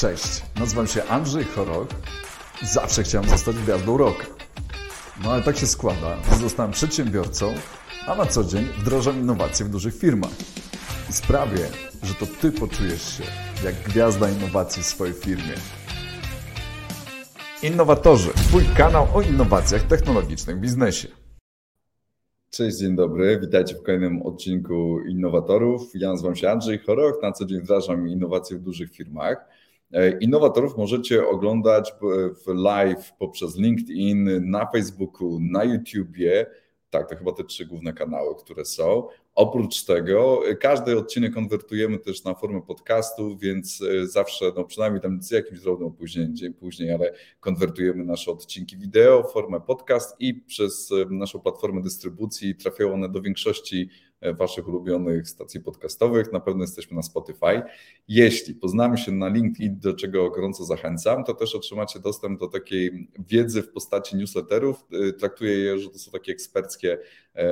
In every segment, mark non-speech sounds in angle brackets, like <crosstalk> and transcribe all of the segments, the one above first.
Cześć, nazywam się Andrzej Choroch i zawsze chciałem zostać gwiazdą roku. No ale tak się składa, że zostałem przedsiębiorcą, a na co dzień wdrażam innowacje w dużych firmach. I sprawię, że to Ty poczujesz się jak gwiazda innowacji w swojej firmie. Innowatorzy, Twój kanał o innowacjach technologicznych w biznesie. Cześć, dzień dobry. Witajcie w kolejnym odcinku Innowatorów. Ja nazywam się Andrzej Choroch, na co dzień wdrażam innowacje w dużych firmach. E, innowatorów możecie oglądać w live poprzez LinkedIn, na Facebooku, na YouTubie. Tak, to chyba te trzy główne kanały, które są. Oprócz tego y, każdy odcinek konwertujemy też na formę podcastu, więc y, zawsze, no przynajmniej tam z jakimś drobnym opóźnieniem, dzień później, ale konwertujemy nasze odcinki wideo formę podcast i przez naszą platformę dystrybucji trafiają one do większości Waszych ulubionych stacji podcastowych. Na pewno jesteśmy na Spotify. Jeśli poznamy się na LinkedIn, do czego gorąco zachęcam, to też otrzymacie dostęp do takiej wiedzy w postaci newsletterów. Traktuję je, że to są takie eksperckie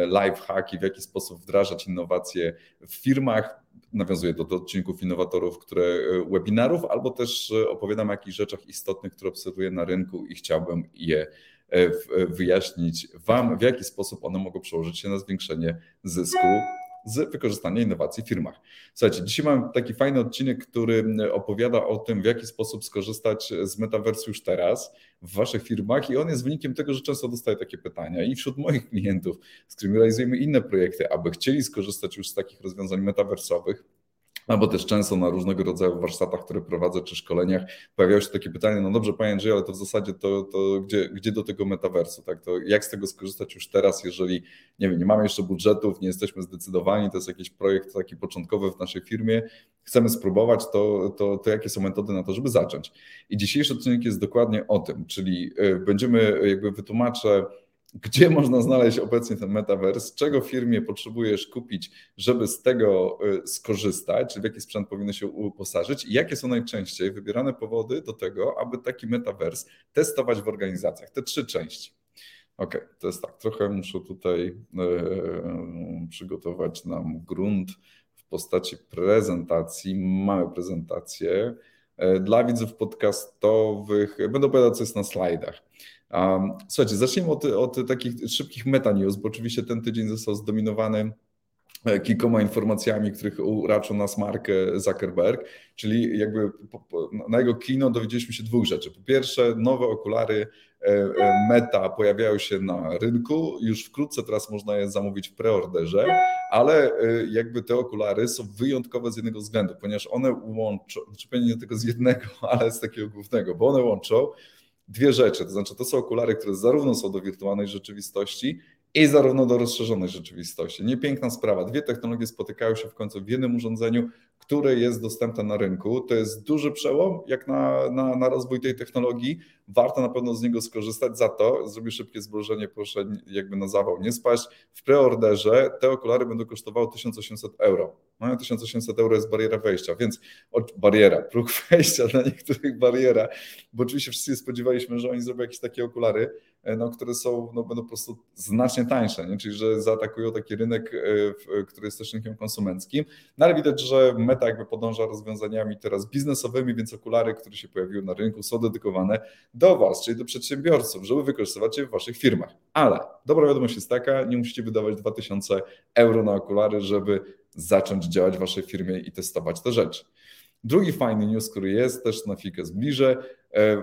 live hacki, w jaki sposób wdrażać innowacje w firmach. Nawiązuję do, do odcinków innowatorów, które e, webinarów, albo też e, opowiadam o jakichś rzeczach istotnych, które obserwuję na rynku i chciałbym je e, wyjaśnić Wam, w jaki sposób one mogą przełożyć się na zwiększenie zysku z wykorzystania innowacji w firmach. Słuchajcie, dzisiaj mam taki fajny odcinek, który opowiada o tym, w jaki sposób skorzystać z metaversu już teraz w Waszych firmach i on jest wynikiem tego, że często dostaję takie pytania i wśród moich klientów, z którymi realizujemy inne projekty, aby chcieli skorzystać już z takich rozwiązań metaversowych, albo też często na różnego rodzaju warsztatach, które prowadzę, czy szkoleniach, pojawiają się takie pytanie, no dobrze Panie Andrzej, ale to w zasadzie to, to gdzie, gdzie do tego metaversu, tak? To jak z tego skorzystać już teraz, jeżeli, nie wiem, nie mamy jeszcze budżetów, nie jesteśmy zdecydowani, to jest jakiś projekt taki początkowy w naszej firmie, chcemy spróbować, to, to, to jakie są metody na to, żeby zacząć? I dzisiejszy odcinek jest dokładnie o tym, czyli y, będziemy, jakby wytłumaczę, gdzie można znaleźć obecnie ten metavers, czego firmie potrzebujesz kupić, żeby z tego y, skorzystać, czy w jaki sprzęt powinno się uposażyć i jakie są najczęściej wybierane powody do tego, aby taki metavers testować w organizacjach. Te trzy części. Ok, to jest tak, trochę muszę tutaj yy, przygotować nam grunt w postaci prezentacji. Mamy prezentację. E, dla widzów podcastowych będę opowiadał, co jest na slajdach. Słuchajcie, zacznijmy od, od takich szybkich meta news, bo oczywiście ten tydzień został zdominowany e, kilkoma informacjami, których uraczył nas Mark Zuckerberg, czyli jakby na jego kino dowiedzieliśmy się dwóch rzeczy. Po pierwsze, nowe okulary e, e, Meta pojawiają się na rynku, już wkrótce teraz można je zamówić w preorderze, ale jakby te okulary są wyjątkowe z jednego względu, ponieważ one łączą, czy nie tylko z jednego, <laughs> ale z takiego głównego, bo one łączą dwie rzeczy. To znaczy, to są okulary, które zarówno są do wirtualnej rzeczywistości, i zarówno do rozszerzonej rzeczywistości. Niepiękna sprawa. Dwie technologie spotykają się w końcu w jednym urządzeniu, które jest dostępne na rynku. To jest duży przełom jak na, na, na rozwój tej technologii. Warto na pewno z niego skorzystać. Za to zrobię szybkie zbliżenie, proszę jakby na zawał nie spaść. W preorderze te okulary będą kosztowały 1800 euro. No 1800 euro jest bariera wejścia, więc bariera, próg <laughs> wejścia dla niektórych bariera, bo oczywiście wszyscy spodziewaliśmy, że oni zrobią jakieś takie okulary, no, które są, no, będą po prostu znacznie tańsze, nie? czyli że zaatakują taki rynek, e, który jest też rynkiem konsumenckim. No ale widać, że Meta jakby podąża rozwiązaniami teraz biznesowymi, więc okulary, które się pojawiły na rynku są dedykowane do Was, czyli do przedsiębiorców, żeby wykorzystywać je w Waszych firmach. Ale dobra wiadomość jest taka, nie musicie wydawać 2000 euro na okulary, żeby zacząć działać w Waszej firmie i testować te rzeczy. Drugi fajny news, który jest, też na chwilkę zbliżę, e, e, e,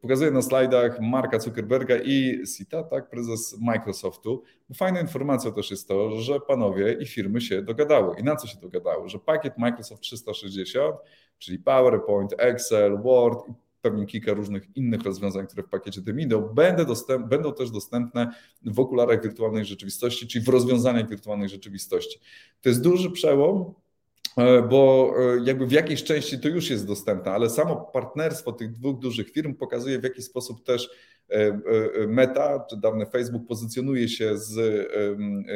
pokazuję na slajdach Marka Zuckerberga i Sita, tak, prezes Microsoftu. Fajną informacją też jest to, że panowie i firmy się dogadały. I na co się dogadały? Że pakiet Microsoft 360, czyli PowerPoint, Excel, Word i pewnie kilka różnych innych rozwiązań, które w pakiecie tym idą, będą, dostęp, będą też dostępne w okularach wirtualnej rzeczywistości, czyli w rozwiązaniach wirtualnej rzeczywistości. To jest duży przełom, bo e, jakby w jakiejś części to już jest dostępne, ale samo partnerstwo tych dwóch dużych firm pokazuje, w jaki sposób też e, Meta, czy dawny Facebook pozycjonuje się z,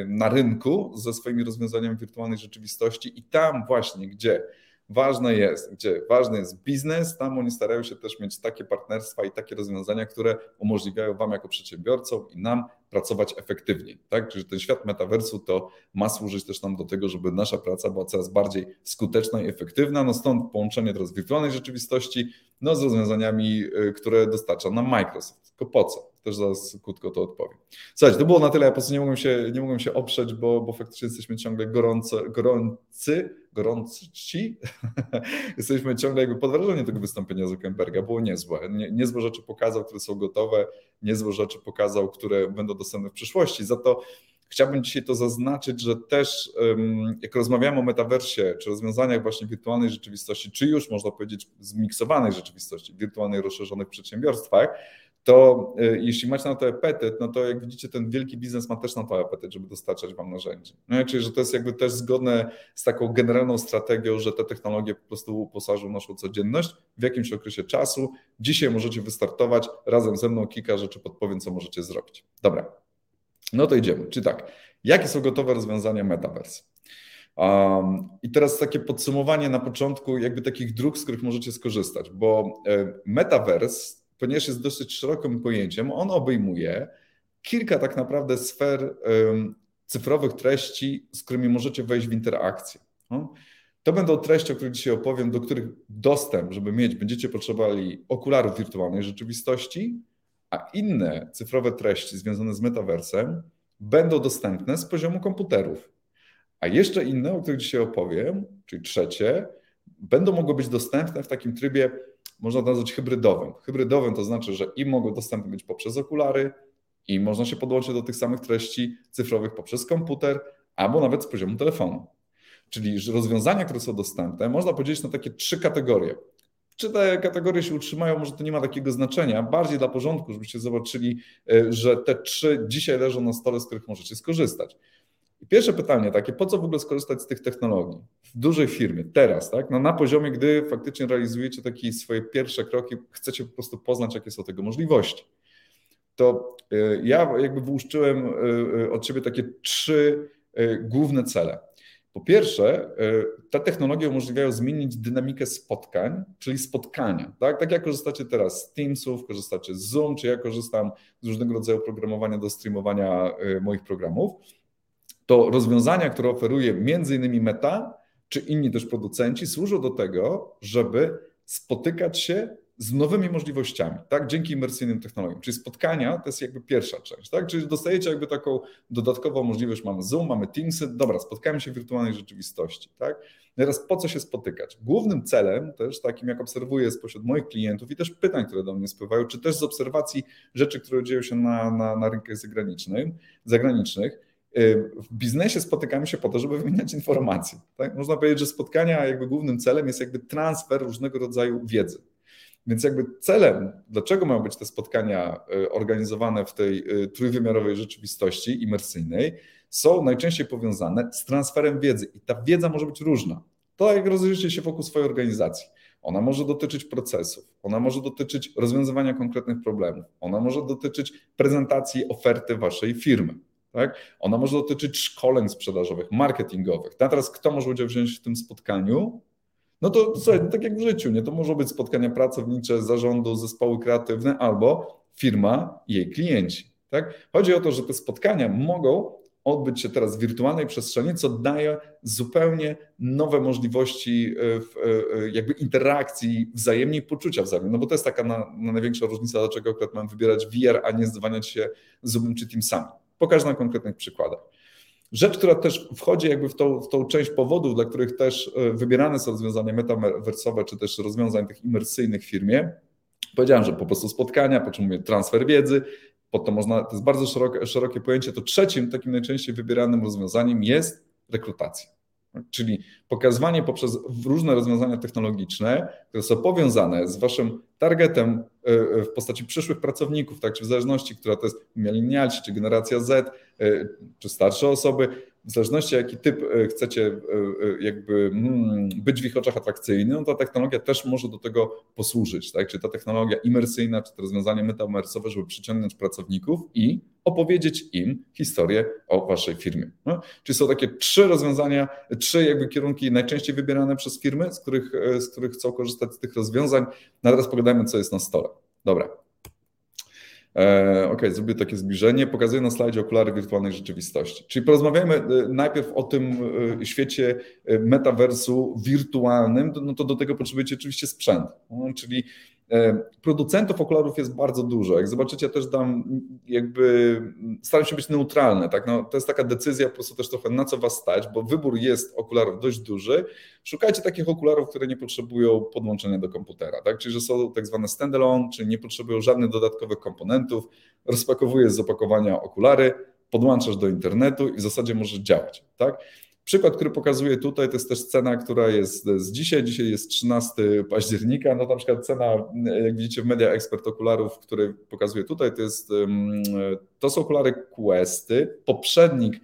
na rynku ze swoimi rozwiązaniami wirtualnej rzeczywistości i tam właśnie, gdzie ważne jest, gdzie ważny jest biznes, tam oni starają się też mieć takie partnerstwa i takie rozwiązania, które umożliwiają Wam jako przedsiębiorcom i nam pracować efektywniej. Tak? Czyli ten świat metaversu to ma służyć też nam do tego, żeby nasza praca była coraz bardziej skuteczna i efektywna. No stąd połączenie teraz rzeczywistości no, z rozwiązaniami, y, które dostarcza nam Microsoft. Tylko po co? Też zaraz krótko to odpowiem. Słuchajcie, to było na tyle, ja po prostu nie mogłem się, nie mogłem się oprzeć, bo, bo faktycznie jesteśmy ciągle gorąco, gorący, gorąci. <laughs> jesteśmy ciągle jakby pod wrażeniem tego wystąpienia Zuckerberga. Było niezłe. Nie, niezłe rzeczy pokazał, które są gotowe, niezłe rzeczy pokazał, które będą dostępne w przyszłości. Za to Chciałbym dzisiaj to zaznaczyć, że też jak rozmawiamy o metaversie, czy rozwiązaniach właśnie wirtualnej rzeczywistości, czy już można powiedzieć zmiksowanej rzeczywistości, wirtualnej rozszerzonych przedsiębiorstwach, to y, jeśli macie na to apetyt, no to jak widzicie, ten wielki biznes ma też na to apetyt, żeby dostarczać Wam narzędzi. No, czyli, że to jest jakby też zgodne z taką generalną strategią, że te technologie po prostu uposażą naszą codzienność w jakimś okresie czasu. Dzisiaj możecie wystartować, razem ze mną kilka rzeczy podpowiem, co możecie zrobić. Dobra, no to idziemy. Czy tak, jakie są gotowe rozwiązania Metaverse? Um, I teraz takie podsumowanie na początku, jakby takich dróg, z których możecie skorzystać, bo e, Metaverse ponieważ jest dosyć szerokim pojęciem, on obejmuje kilka tak naprawdę sfer cyfrowych treści, z którymi możecie wejść w interakcję. No. To będą treści, o których dzisiaj opowiem, do których dostęp, żeby mieć, będziecie potrzebowali okularów wirtualnej rzeczywistości, a inne cyfrowe treści związane z metaversem będą dostępne z poziomu komputerów. A jeszcze inne, o których dzisiaj opowiem, czyli trzecie, będą mogły być dostępne w takim trybie można nazwać hybrydowym. Hybrydowym to znaczy, że i mogą dostępne być poprzez okulary, i można się podłączyć do tych samych treści cyfrowych poprzez komputer, albo nawet z poziomu telefonu. Czyli rozwiązania, które są dostępne, można podzielić na takie trzy kategorie. Czy te kategorie się utrzymają, może to nie ma takiego znaczenia. Bardziej dla porządku, żebyście zobaczyli, e, że te trzy dzisiaj leżą na stole, z których możecie skorzystać. Pierwsze pytanie takie, po co w ogóle skorzystać z tych technologii w dużej firmie, teraz, tak? No na poziomie, gdy faktycznie realizujecie takie swoje pierwsze kroki, chcecie po prostu poznać, jakie są tego możliwości. To y, ja jakby wyłuszczyłem y, y, od siebie takie trzy główne cele. Po pierwsze, te technologie umożliwiają zmienić dynamikę spotkań, czyli spotkania. Tak, tak jak korzystacie teraz z Teamsów, korzystacie z Zoom, czy ja korzystam z różnego rodzaju programowania do streamowania moich programów to rozwiązania, które oferuje między innymi Meta, czy inni też producenci, służą do tego, żeby spotykać się z nowymi możliwościami, tak, dzięki imersyjnym technologiom. Czyli spotkania to jest jakby pierwsza część, tak, czyli dostajecie jakby taką dodatkową możliwość, mamy Zoom, mamy Teamsy, dobra, spotkamy się w wirtualnej rzeczywistości, tak. Teraz po co się spotykać? Głównym celem też, takim jak obserwuję spośród moich klientów i też pytań, które do mnie spływają, czy też z obserwacji rzeczy, które dzieją się na, na, na rynkach zagranicznych, zagranicznych, w biznesie spotykamy się po to, żeby wymieniać informacje. Tak? Można powiedzieć, że spotkania jakby głównym celem jest jakby transfer różnego rodzaju wiedzy. Więc jakby celem, dlaczego mają być te spotkania y, organizowane w tej y, trójwymiarowej rzeczywistości imersyjnej, są najczęściej powiązane z transferem wiedzy. I ta wiedza może być różna. To jak rozejrzycie się wokół swojej organizacji. Ona może dotyczyć procesów, ona może dotyczyć rozwiązywania konkretnych problemów, ona może dotyczyć prezentacji oferty waszej firmy. Tak? Ona może dotyczyć szkoleń sprzedażowych, marketingowych. Teraz kto może udział wziąć w tym spotkaniu? No to słuchaj, no tak jak w życiu, nie? to może być spotkania pracownicze zarządu, zespoły kreatywne albo firma i jej klienci. Tak? Chodzi o to, że te spotkania mogą odbyć się teraz w wirtualnej przestrzeni, co daje zupełnie nowe możliwości e, e, e, jakby interakcji wzajemnej, poczucia wzajemnie. No bo to jest taka na, na największa różnica, dlaczego akurat mam wybierać VR, a nie zdzwaniać się Zoomem czy Teamsami. Pokażę na konkretnych przykładach. Rzecz, która też wchodzi jakby w tą, w tą część powodów, dla których też e, wybierane są rozwiązania metaversowe, czy też rozwiązań tych imersyjnych w firmie. Powiedziałem, że po prostu spotkania, po czym mówię transfer wiedzy, po to można, to jest bardzo szerokie, szerokie pojęcie. To trzecim takim najczęściej wybieranym rozwiązaniem jest rekrutacja. Czyli pokazywanie poprzez różne rozwiązania technologiczne, które są powiązane z waszym targetem e, e, w postaci przyszłych pracowników, tak, czy w zależności, która to jest milenialci, czy generacja Z, e, czy starsze osoby, w zależności jaki typ e, chcecie e, jakby hmm, być w ich oczach atrakcyjny, no ta technologia też może do tego posłużyć, tak? Ta technologia imersyjna, czy to rozwiązanie metamersowe, żeby przyciągnąć pracowników i opowiedzieć im historię o waszej firmie. No? Czyli są takie trzy rozwiązania, trzy jakby kierunki najczęściej wybierane przez firmy, z których, z których chcą korzystać z tych rozwiązań. No teraz pogadajmy, co jest na stole. Dobra. E, ok, zrobię takie zbliżenie. Pokazuję na slajdzie okulary wirtualnej rzeczywistości. Czyli porozmawiajmy e, najpierw o tym e, świecie metaversu wirtualnym. No to do tego potrzebujecie oczywiście sprzęt. No, czyli producentów okularów jest bardzo dużo. Jak zobaczycie, też dam jakby staram się być neutralny. Tak? No, to jest taka decyzja po prostu też trochę na co was stać, bo wybór jest okularów dość duży. Szukajcie takich okularów, które nie potrzebują podłączenia do komputera, tak? czyli że są tak zwane standalone, czyli nie potrzebują żadnych dodatkowych komponentów. Rozpakowujesz z opakowania okulary, podłączasz do internetu i w zasadzie może działać. Tak? Przykład, który pokazuję tutaj, to jest też cena, która jest z dzisiaj. Dzisiaj jest 13 października. No na przykład cena, jak widzicie w Media Expert okularów, który pokazuję tutaj, to jest to są okulary Questy. Poprzednik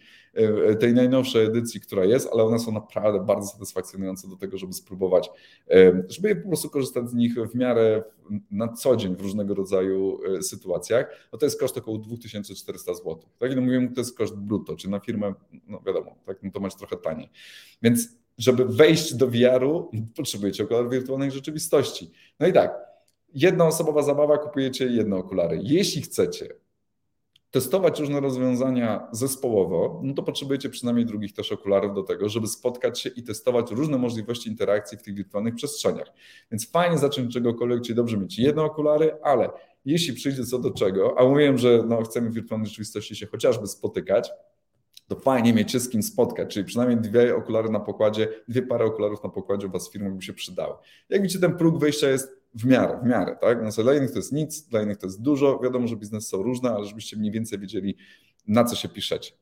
tej najnowszej edycji, która jest, ale one są naprawdę bardzo satysfakcjonujące do tego, żeby spróbować, e, żeby po prostu korzystać z nich w miarę na co dzień w różnego rodzaju e, sytuacjach. No to jest koszt około 2400 zł. Tak, no mówimy, to jest koszt brutto, czy na firmę, no wiadomo, tak, no to masz trochę taniej. Więc żeby wejść do VR-u, potrzebujecie okular wirtualnej rzeczywistości. No i tak, jednoosobowa zabawa, kupujecie jedne okulary. Jeśli chcecie testować różne rozwiązania zespołowo, no to potrzebujecie przynajmniej drugich też okularów do tego, żeby spotkać się i testować różne możliwości interakcji w tych wirtualnych przestrzeniach. Więc fajnie zacząć czegokolwiek, czyli dobrze mieć jedne okulary, ale jeśli przyjdzie co do czego, a mówiłem, że no, chcemy w wirtualnej rzeczywistości się chociażby spotykać, to fajnie mieć się z kim spotkać, czyli przynajmniej dwie okulary na pokładzie, dwie pary okularów na pokładzie u Was w firmach by się przydały. Jak widzicie, ten próg wyjścia jest w miarę, w miarę, tak? No, dla innych to jest nic, dla innych to jest dużo. Wiadomo, że biznesy są różne, ale żebyście mniej więcej wiedzieli, na co się piszecie.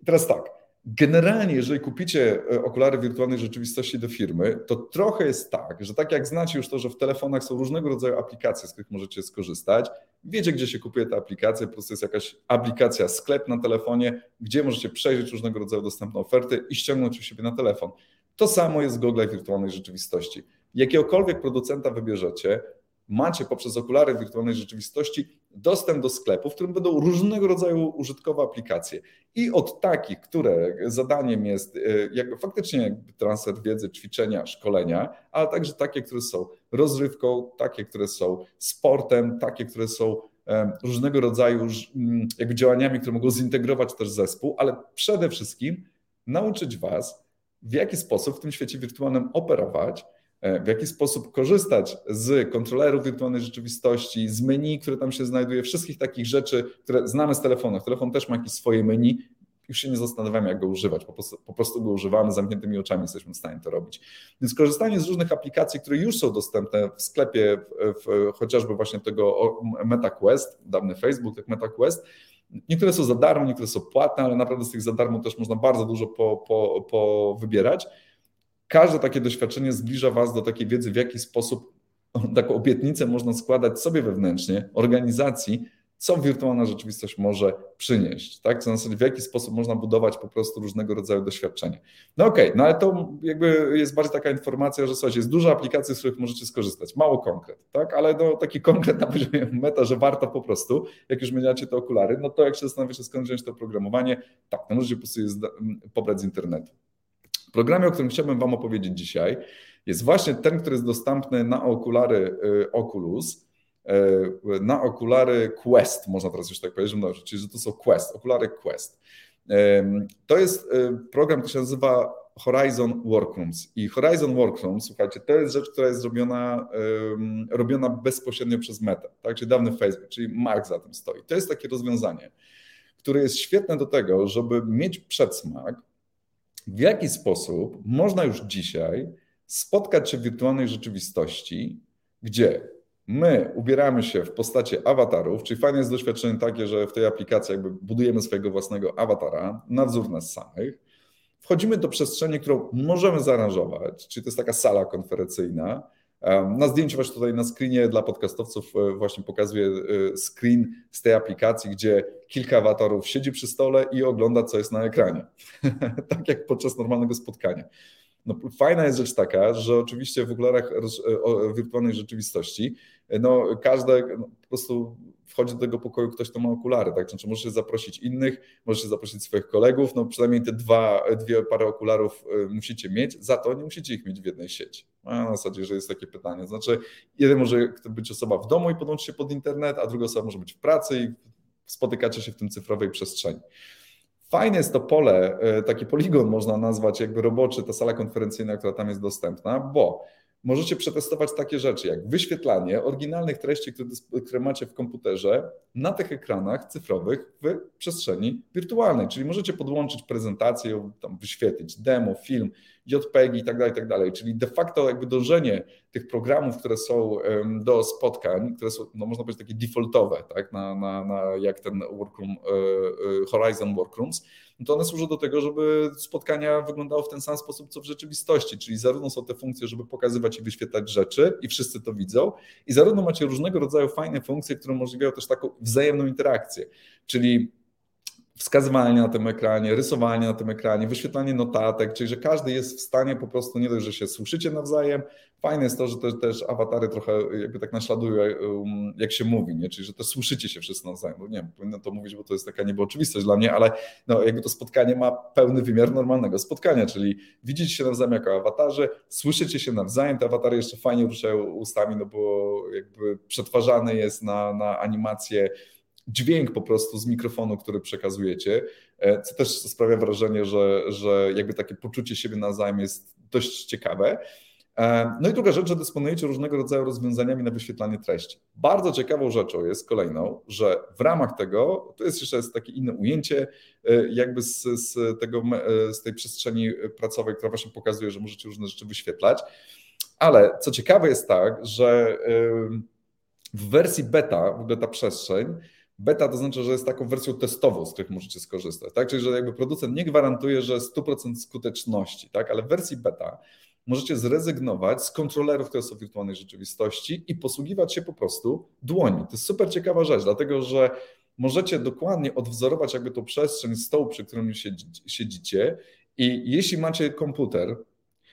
I teraz tak, generalnie, jeżeli kupicie e, okulary wirtualnej rzeczywistości do firmy, to trochę jest tak, że tak jak znacie już to, że w telefonach są różnego rodzaju aplikacje, z których możecie skorzystać, wiecie, gdzie się kupuje ta aplikacja, po prostu jest jakaś aplikacja, sklep na telefonie, gdzie możecie przejrzeć różnego rodzaju dostępne oferty i ściągnąć u siebie na telefon. To samo jest w Google wirtualnej rzeczywistości jakiegokolwiek producenta wybierzecie, macie poprzez okulary wirtualnej rzeczywistości dostęp do sklepu, w którym będą różnego rodzaju użytkowe aplikacje. I od takich, które zadaniem jest e, jakby faktycznie transfer wiedzy, ćwiczenia, szkolenia, ale także takie, które są rozrywką, takie, które są sportem, takie, które są e, różnego rodzaju mm, jakby działaniami, które mogą zintegrować też zespół, ale przede wszystkim nauczyć Was, w jaki sposób w tym świecie wirtualnym operować, w jaki sposób korzystać z kontrolerów wirtualnej rzeczywistości, z menu, które tam się znajduje, wszystkich takich rzeczy, które znamy z telefonów. Telefon też ma jakieś swoje menu, już się nie zastanawiamy, jak go używać, po prostu, po prostu go używamy, zamkniętymi oczami jesteśmy w stanie to robić. Więc korzystanie z różnych aplikacji, które już są dostępne w sklepie, w, w, chociażby właśnie tego MetaQuest, dawny Facebook, jak MetaQuest, Niektóre są za darmo, niektóre są płatne, ale naprawdę z tych za darmo też można bardzo dużo po, po, po wybierać każde takie doświadczenie zbliża Was do takiej wiedzy, w jaki sposób taką obietnicę można składać sobie wewnętrznie, organizacji, co wirtualna rzeczywistość może przynieść, tak? Co w jaki sposób można budować po prostu różnego rodzaju doświadczenia. No okej, okay, no ale to jakby jest bardziej taka informacja, że słuchajcie, jest dużo aplikacji, z których możecie skorzystać, mało konkret, tak? Ale no, taki konkret na poziomie meta, że warto po prostu, jak już zmieniacie te okulary, no to jak się zastanawiacie skąd wziąć to oprogramowanie, tak, no możecie po prostu je pobrać z internetu. Programie, o którym chciałbym Wam opowiedzieć dzisiaj, jest właśnie ten, który jest dostępny na okulary y, Oculus, y, na okulary Quest, można teraz już tak powiedzieć, czyli że to są Quest, okulary Quest. To jest y, program, który się nazywa Horizon Workrooms. I Horizon Workrooms, słuchajcie, to jest rzecz, która jest zrobiona, robiona bezpośrednio przez Meta, tak? czyli dawny Facebook, czyli Mark za tym stoi. To jest takie rozwiązanie, które jest świetne do tego, żeby mieć przedsmak w jaki sposób można już dzisiaj spotkać się w wirtualnej rzeczywistości, gdzie my ubieramy się w postaci awatarów, czyli fajne jest doświadczenie takie, że w tej aplikacji jakby budujemy swojego własnego awatara, nadzór nas samych, wchodzimy do przestrzeni, którą możemy zaaranżować, czyli to jest taka sala konferencyjna, Na zdjęciu właśnie tutaj na screenie dla podcastowców e, właśnie pokazuję e, screen z tej aplikacji, gdzie kilka awatarów siedzi przy stole i ogląda, co jest na ekranie. <laughs> tak jak podczas normalnego spotkania. No, fajna jest rzecz taka, że oczywiście w okularach wirtualnej rzeczywistości, no każde no, po prostu wchodzi do tego pokoju ktoś, kto ma okulary, tak? Znaczy możesz zaprosić innych, możesz zaprosić swoich kolegów, no przynajmniej te dwa, dwie pary okularów y, musicie mieć, za to nie musicie ich mieć w jednej sieci. A na zasadzie, że jest takie pytanie. Znaczy, jeden może być osoba w domu i podłączyć się pod internet, a druga osoba może być w pracy i spotykacie się w tym cyfrowej przestrzeni. Fajne jest to pole, y, taki poligon można nazwać jakby roboczy, ta sala konferencyjna, która tam jest dostępna, bo możecie przetestować takie rzeczy jak wyświetlanie oryginalnych treści, które, które, macie w komputerze na tych ekranach cyfrowych w przestrzeni wirtualnej. Czyli możecie podłączyć prezentację, tam wyświetlić demo, film, JPEG i tak dalej, i tak dalej. Czyli de facto jakby dążenie tych programów, które są do spotkań, które są, no można powiedzieć, takie defaultowe, tak, na, na, na jak ten workroom, e, e, Horizon Workrooms, no to one służą do tego, żeby spotkania wyglądały w ten sam sposób, co w rzeczywistości, czyli zarówno są te funkcje, żeby pokazywać i wyświetlać rzeczy i wszyscy to widzą, i zarówno macie różnego rodzaju fajne funkcje, które umożliwiają też taką wzajemną interakcję, czyli wskazywanie na tym ekranie, rysowanie na tym ekranie, wyświetlanie notatek, czyli że każdy jest w stanie po prostu nie dość, że się słyszycie nawzajem. Fajne jest to, że też, też awatary trochę jakby tak naśladują, um, jak się mówi, nie? czyli że też słyszycie się wszyscy nawzajem. No nie wiem, powinno to mówić, bo to jest taka niby oczywistość dla mnie, ale no, jakby to spotkanie ma pełny wymiar normalnego spotkania, czyli widzicie się nawzajem jako awatarze, słyszycie się nawzajem, te awatary jeszcze fajnie ruszają ustami, no bo jakby przetwarzany jest na, na animację dźwięk po prostu z mikrofonu, który przekazujecie, e, co też sprawia wrażenie, że, że jakby takie poczucie siebie nawzajem jest dość ciekawe. E, no i druga rzecz, że dysponujecie różnego rodzaju rozwiązaniami na wyświetlanie treści. Bardzo ciekawą rzeczą jest kolejną, że w ramach tego, to jest jeszcze jest takie inne ujęcie e, jakby z, z, tego, z tej przestrzeni pracowej, która właśnie pokazuje, że możecie różne rzeczy wyświetlać, ale co ciekawe jest tak, że w wersji beta, w ogóle ta przestrzeń, Beta to znaczy, że jest taką wersją testową, z których możecie skorzystać. Tak? Czyli, że jakby producent nie gwarantuje, że 100% skuteczności, tak? ale w wersji beta możecie zrezygnować z kontrolerów, które są w wirtualnej rzeczywistości i posługiwać się po prostu dłoni. To jest super ciekawa rzecz, dlatego że możecie dokładnie odwzorować jakby tą przestrzeń stołu, przy którym siedzicie i jeśli macie komputer,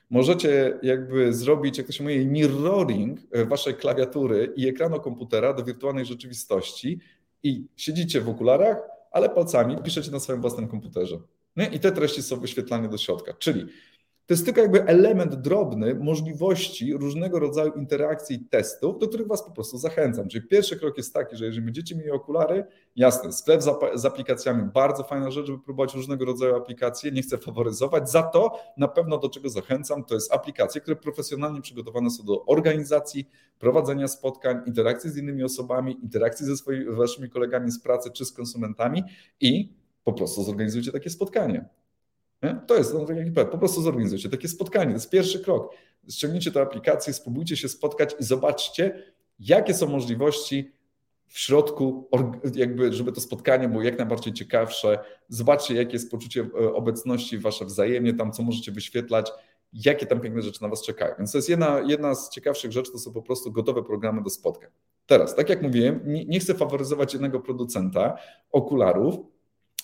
możecie jakby zrobić, jak to się mówi, mirroring waszej klawiatury i ekranu komputera do wirtualnej rzeczywistości i siedzicie w okularach, ale palcami piszecie na swoim własnym komputerze. Nie? I te treści są wyświetlane do środka. Czyli to jest tylko jakby element drobny możliwości różnego rodzaju interakcji i testów, do których Was po prostu zachęcam. Czyli pierwszy krok jest taki, że jeżeli będziecie mieli okulary, jasne, sklep z aplikacjami, bardzo fajna rzecz, żeby próbować różnego rodzaju aplikacje, nie chcę faworyzować, za to na pewno do czego zachęcam, to jest aplikacje, które profesjonalnie przygotowane są do organizacji, prowadzenia spotkań, interakcji z innymi osobami, interakcji ze swoimi Waszymi kolegami z pracy czy z konsumentami i po prostu zorganizujcie takie spotkanie. Nie? To jest po prostu zorganizujcie takie spotkanie. To jest pierwszy krok. Ściągnijcie tę aplikację, spróbujcie się spotkać i zobaczcie, jakie są możliwości w środku, jakby, żeby to spotkanie było jak najbardziej ciekawsze. Zobaczcie, jakie jest poczucie e, obecności wasze wzajemnie, tam co możecie wyświetlać, jakie tam piękne rzeczy na was czekają. Więc to jest jedna, jedna z ciekawszych rzeczy, to są po prostu gotowe programy do spotkań. Teraz, tak jak mówiłem, nie, nie chcę faworyzować jednego producenta okularów,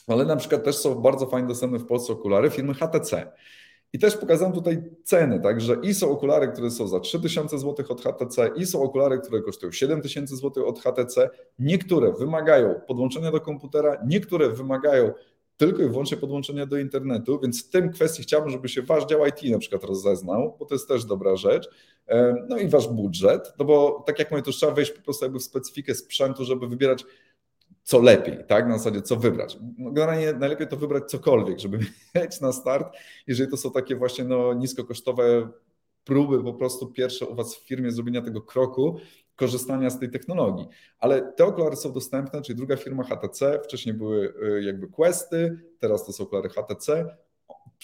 ale na przykład też są bardzo fajnie dostępne w Polsce okulary firmy HTC. I też pokazałem tutaj ceny, także i są okulary, które są za 3000 zł od HTC, i są okulary, które kosztują 7000 zł od HTC. Niektóre wymagają podłączenia do komputera, niektóre wymagają tylko i wyłącznie podłączenia do internetu, więc w tym kwestii chciałbym, żeby się wasz dział IT na przykład rozeznał, bo to jest też dobra rzecz. No i wasz budżet, no bo tak jak mówię, to trzeba wejść po prostu jakby w specyfikę sprzętu, żeby wybierać co lepiej, tak? Na zasadzie co wybrać. No, generalnie najlepiej to wybrać cokolwiek, żeby <laughs> mieć na start, jeżeli to są takie właśnie no, niskokosztowe próby po prostu pierwsze u Was w firmie zrobienia tego kroku, korzystania z tej technologii. Ale te okulary są dostępne, czyli druga firma HTC, wcześniej były y, jakby Questy, teraz to są okulary HTC,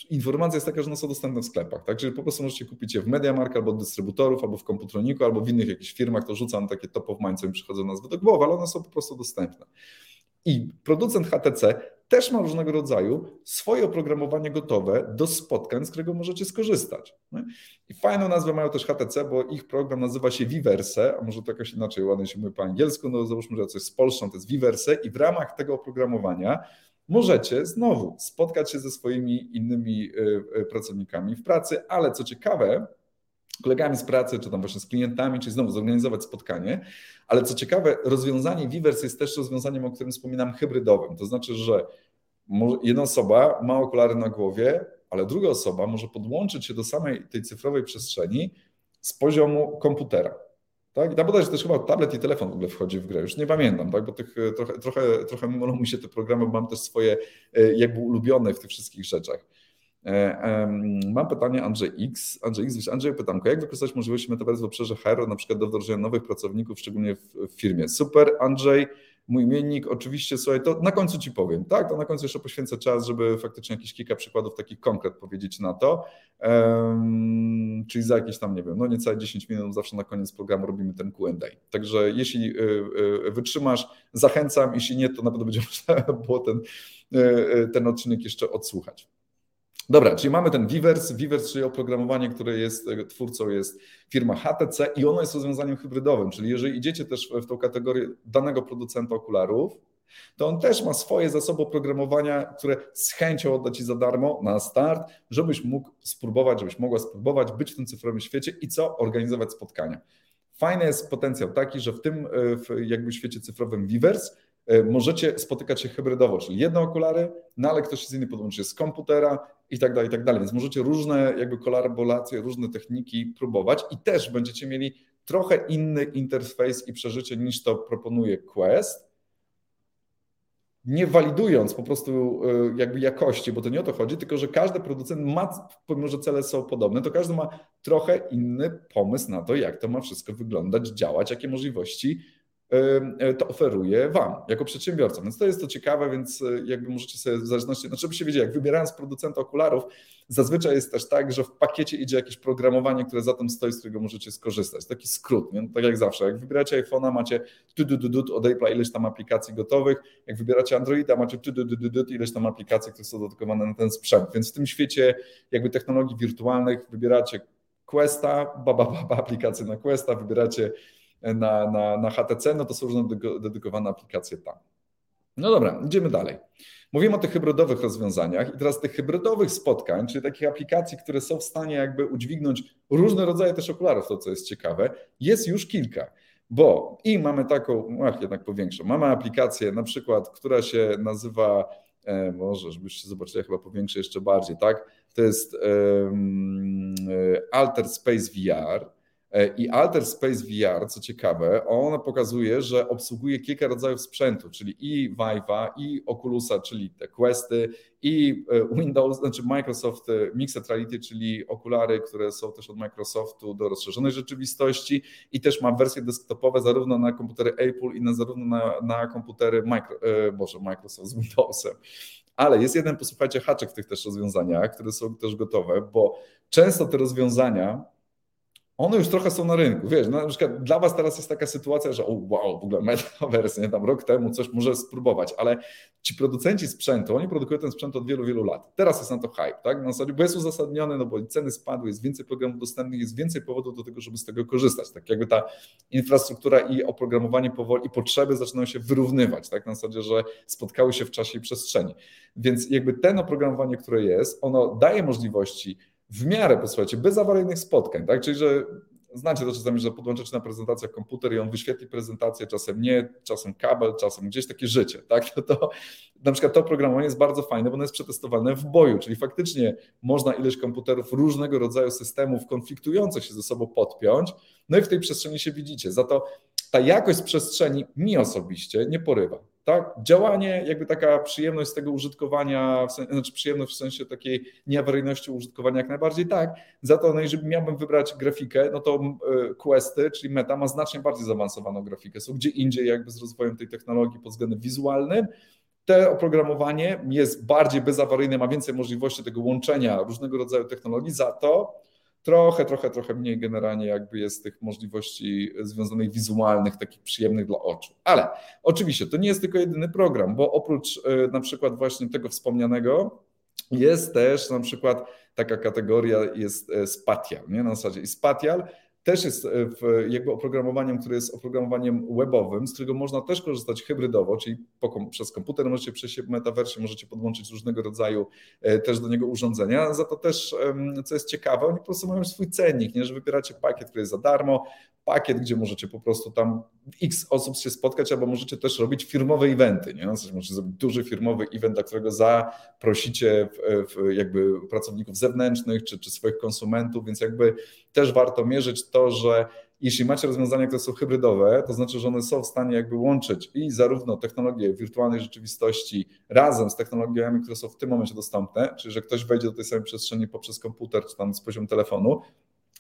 informacja jest taka, że one są dostępne w sklepach. Także po prostu możecie kupić je w MediaMark albo od dystrybutorów, albo w Komputroniku, albo w innych jakichś firmach. To rzucam takie top of mind, co mi przychodzą nazwy do głowy, ale one są po prostu dostępne. I producent HTC też ma różnego rodzaju swoje oprogramowanie gotowe do spotkań, z którego możecie skorzystać. I fajną nazwę mają też HTC, bo ich program nazywa się Viverse, a może to jakoś inaczej ładnie się mówi po angielsku, no załóżmy, że coś z Polską, to jest Viverse i w ramach tego oprogramowania możecie znowu spotkać się ze swoimi innymi y, y, pracownikami w pracy, ale co ciekawe, kolegami z pracy, czy tam właśnie z klientami, czy znowu zorganizować spotkanie. Ale co ciekawe, rozwiązanie Vivers jest też rozwiązaniem, o którym wspominam, hybrydowym. To znaczy, że jedna osoba ma okulary na głowie, ale druga osoba może podłączyć się do samej tej cyfrowej przestrzeni z poziomu komputera. Tak? Tam bodajże też chyba tablet i telefon w ogóle wchodzi w grę, już nie pamiętam, tak? bo tych trochę, trochę, trochę mylą mi się te programy, mam też swoje e, jakby ulubione w tych wszystkich rzeczach. E, mam pytanie Andrzej X. Andrzej X, Andrzej pytanko, jak wykorzystać możliwości metaverse w obszarze HR, na przykład do wdrożenia nowych pracowników, szczególnie w, firmie? Super, Andrzej, mój imiennik, oczywiście, słuchaj, to na końcu Ci powiem, tak, to na końcu jeszcze poświęcę czas, żeby faktycznie jakieś kilka przykładów takich konkret powiedzieć na to, um, czyli za jakieś tam, nie wiem, no niecałe 10 minut zawsze na koniec programu robimy ten Q&A. Także jeśli y, y, wytrzymasz, zachęcam, jeśli nie, to na pewno będzie <laughs> można było ten, y, ten odcinek jeszcze odsłuchać. Dobra, czyli mamy ten Vivers. Vivers, czyli oprogramowanie, które jest e, twórcą jest firma HTC i ono jest rozwiązaniem hybrydowym, czyli jeżeli idziecie też w tą kategorię danego producenta okularów, to on też ma swoje zasoby oprogramowania, które z chęcią odda Ci za darmo na start, żebyś mógł spróbować, żebyś mogła spróbować być w tym cyfrowym świecie i co? Organizować spotkania. Fajny jest potencjał taki, że w tym e, w jakby świecie cyfrowym Vivers możecie spotykać się hybrydowo, czyli jedne okulary, no ale ktoś z inny podłączy z komputera i tak dalej, i tak dalej. Więc możecie różne jakby kolaboracje, różne techniki próbować i też będziecie mieli trochę inny interfejs i przeżycie niż to proponuje Quest, nie walidując po prostu e, jakby jakości, bo to nie o to chodzi, tylko że każdy producent ma, pomimo że cele są podobne, to każdy ma trochę inny pomysł na to, jak to ma wszystko wyglądać, działać, jakie możliwości E, to oferuje Wam jako przedsiębiorcom. Więc to jest to ciekawe, więc e, jakby możecie sobie w zależności, znaczy byście wiedzieli, jak wybierając producenta okularów, zazwyczaj jest też tak, że w pakiecie idzie jakieś programowanie, które za tym stoi, z którego możecie skorzystać. Taki skrót, nie? tak jak zawsze. Jak wybieracie iPhone'a, macie tu du du du od Apple'a ileś tam aplikacji gotowych, jak wybieracie Androida, macie tu du du du ileś tam aplikacji, które są dedykowane na ten sprzęt. Więc w tym świecie jakby technologii wirtualnych wybieracie Questa, baba, baba aplikacje na Questa, wybieracie na, na, na HTC, no to są różne dedykowane aplikacje tam. No dobra, idziemy dalej. Mówimy o tych hybrydowych rozwiązaniach i teraz tych hybrydowych spotkań, czyli takich aplikacji, które są w stanie jakby udźwignąć różne rodzaje też okularów, to co jest ciekawe, jest już kilka. Bo i mamy taką, ach, jednak powiększą, mamy aplikację na przykład, która się nazywa, e, może żebyście zobaczyli, ja chyba powiększę jeszcze bardziej, tak? To jest e, Alter Space VR. E, I Alter Space VR, co ciekawe, on pokazuje, że obsługuje kilka rodzajów sprzętu, czyli i Vive'a, i Oculusa, czyli te Questy, i e, Windows, znaczy Microsoft e, Mixed Reality, czyli okulary, które są też od Microsoftu do rozszerzonej rzeczywistości i też ma wersje desktopowe zarówno na komputery Apple i na, zarówno na, na komputery micro, Boże, Microsoft z Windowsem. Ale jest jeden, posłuchajcie, haczek w tych też rozwiązaniach, które są też gotowe, bo często te rozwiązania one już trochę są na rynku. Wiesz, na przykład dla Was teraz jest taka sytuacja, że o, wow, w ogóle metaverse, nie tam rok temu coś może spróbować, ale ci producenci sprzętu, oni produkują ten sprzęt od wielu, wielu lat. Teraz jest na to hype, tak? Na zasadzie, bo jest uzasadniony, no bo ceny spadły, jest więcej programów dostępnych, jest więcej powodów do tego, żeby z tego korzystać. Tak jakby ta infrastruktura i oprogramowanie powoli i potrzeby zaczynają się wyrównywać, tak? Na zasadzie, że spotkały się w czasie i przestrzeni. Więc jakby ten oprogramowanie, które jest, ono daje możliwości w miarę, posłuchajcie, bez awaryjnych spotkań, tak? Czyli, że znacie to czasami, że podłączacie na prezentację komputer i on wyświetli prezentację, czasem nie, czasem kabel, czasem gdzieś takie życie, tak? To, to na przykład to oprogramowanie jest bardzo fajne, bo ono jest przetestowane w boju, czyli faktycznie można ileś komputerów różnego rodzaju systemów konfliktujących się ze sobą podpiąć, no i w tej przestrzeni się widzicie. Za to ta jakość przestrzeni mi osobiście nie porywa. Tak? Działanie, jakby taka przyjemność z tego użytkowania, w sensie, znaczy przyjemność w sensie takiej nieawaryjności użytkowania jak najbardziej tak. Za to, no jeżeli miałbym wybrać grafikę, no to e, Questy, czyli Meta ma znacznie bardziej zaawansowaną grafikę. Są gdzie indziej jakby z rozwojem tej technologii pod względem wizualnym. Te oprogramowanie jest bardziej bezawaryjne, ma więcej możliwości tego łączenia różnego rodzaju technologii, za to trochę, trochę, trochę mniej generalnie jakby jest tych możliwości związanych wizualnych, takich przyjemnych dla oczu. Ale oczywiście to nie jest tylko jedyny program, bo oprócz e, na przykład właśnie tego wspomnianego jest też na przykład taka kategoria jest e, spatial, nie? na zasadzie i spatial też jest e, jakby oprogramowaniem, które jest oprogramowaniem webowym, z którego można też korzystać hybrydowo, czyli przez komputer możecie przejść w metaversie, możecie podłączyć różnego rodzaju e, też do niego urządzenia. Za to też, co jest ciekawe, oni po prostu mają swój cennik, nie? że wybieracie pakiet, który jest za darmo, pakiet, gdzie możecie po prostu tam x osób się spotkać, albo możecie też robić firmowe eventy. Nie? W możecie zrobić duży firmowy event, dla którego zaprosicie jakby pracowników zewnętrznych czy, czy swoich konsumentów, więc jakby też warto mierzyć to, że jeśli macie rozwiązania, które są hybrydowe, to znaczy, że one są w stanie jakby łączyć i zarówno technologię wirtualnej rzeczywistości razem z technologiami, które są w tym momencie dostępne, czyli że ktoś wejdzie do tej samej przestrzeni poprzez komputer czy tam z poziomu telefonu,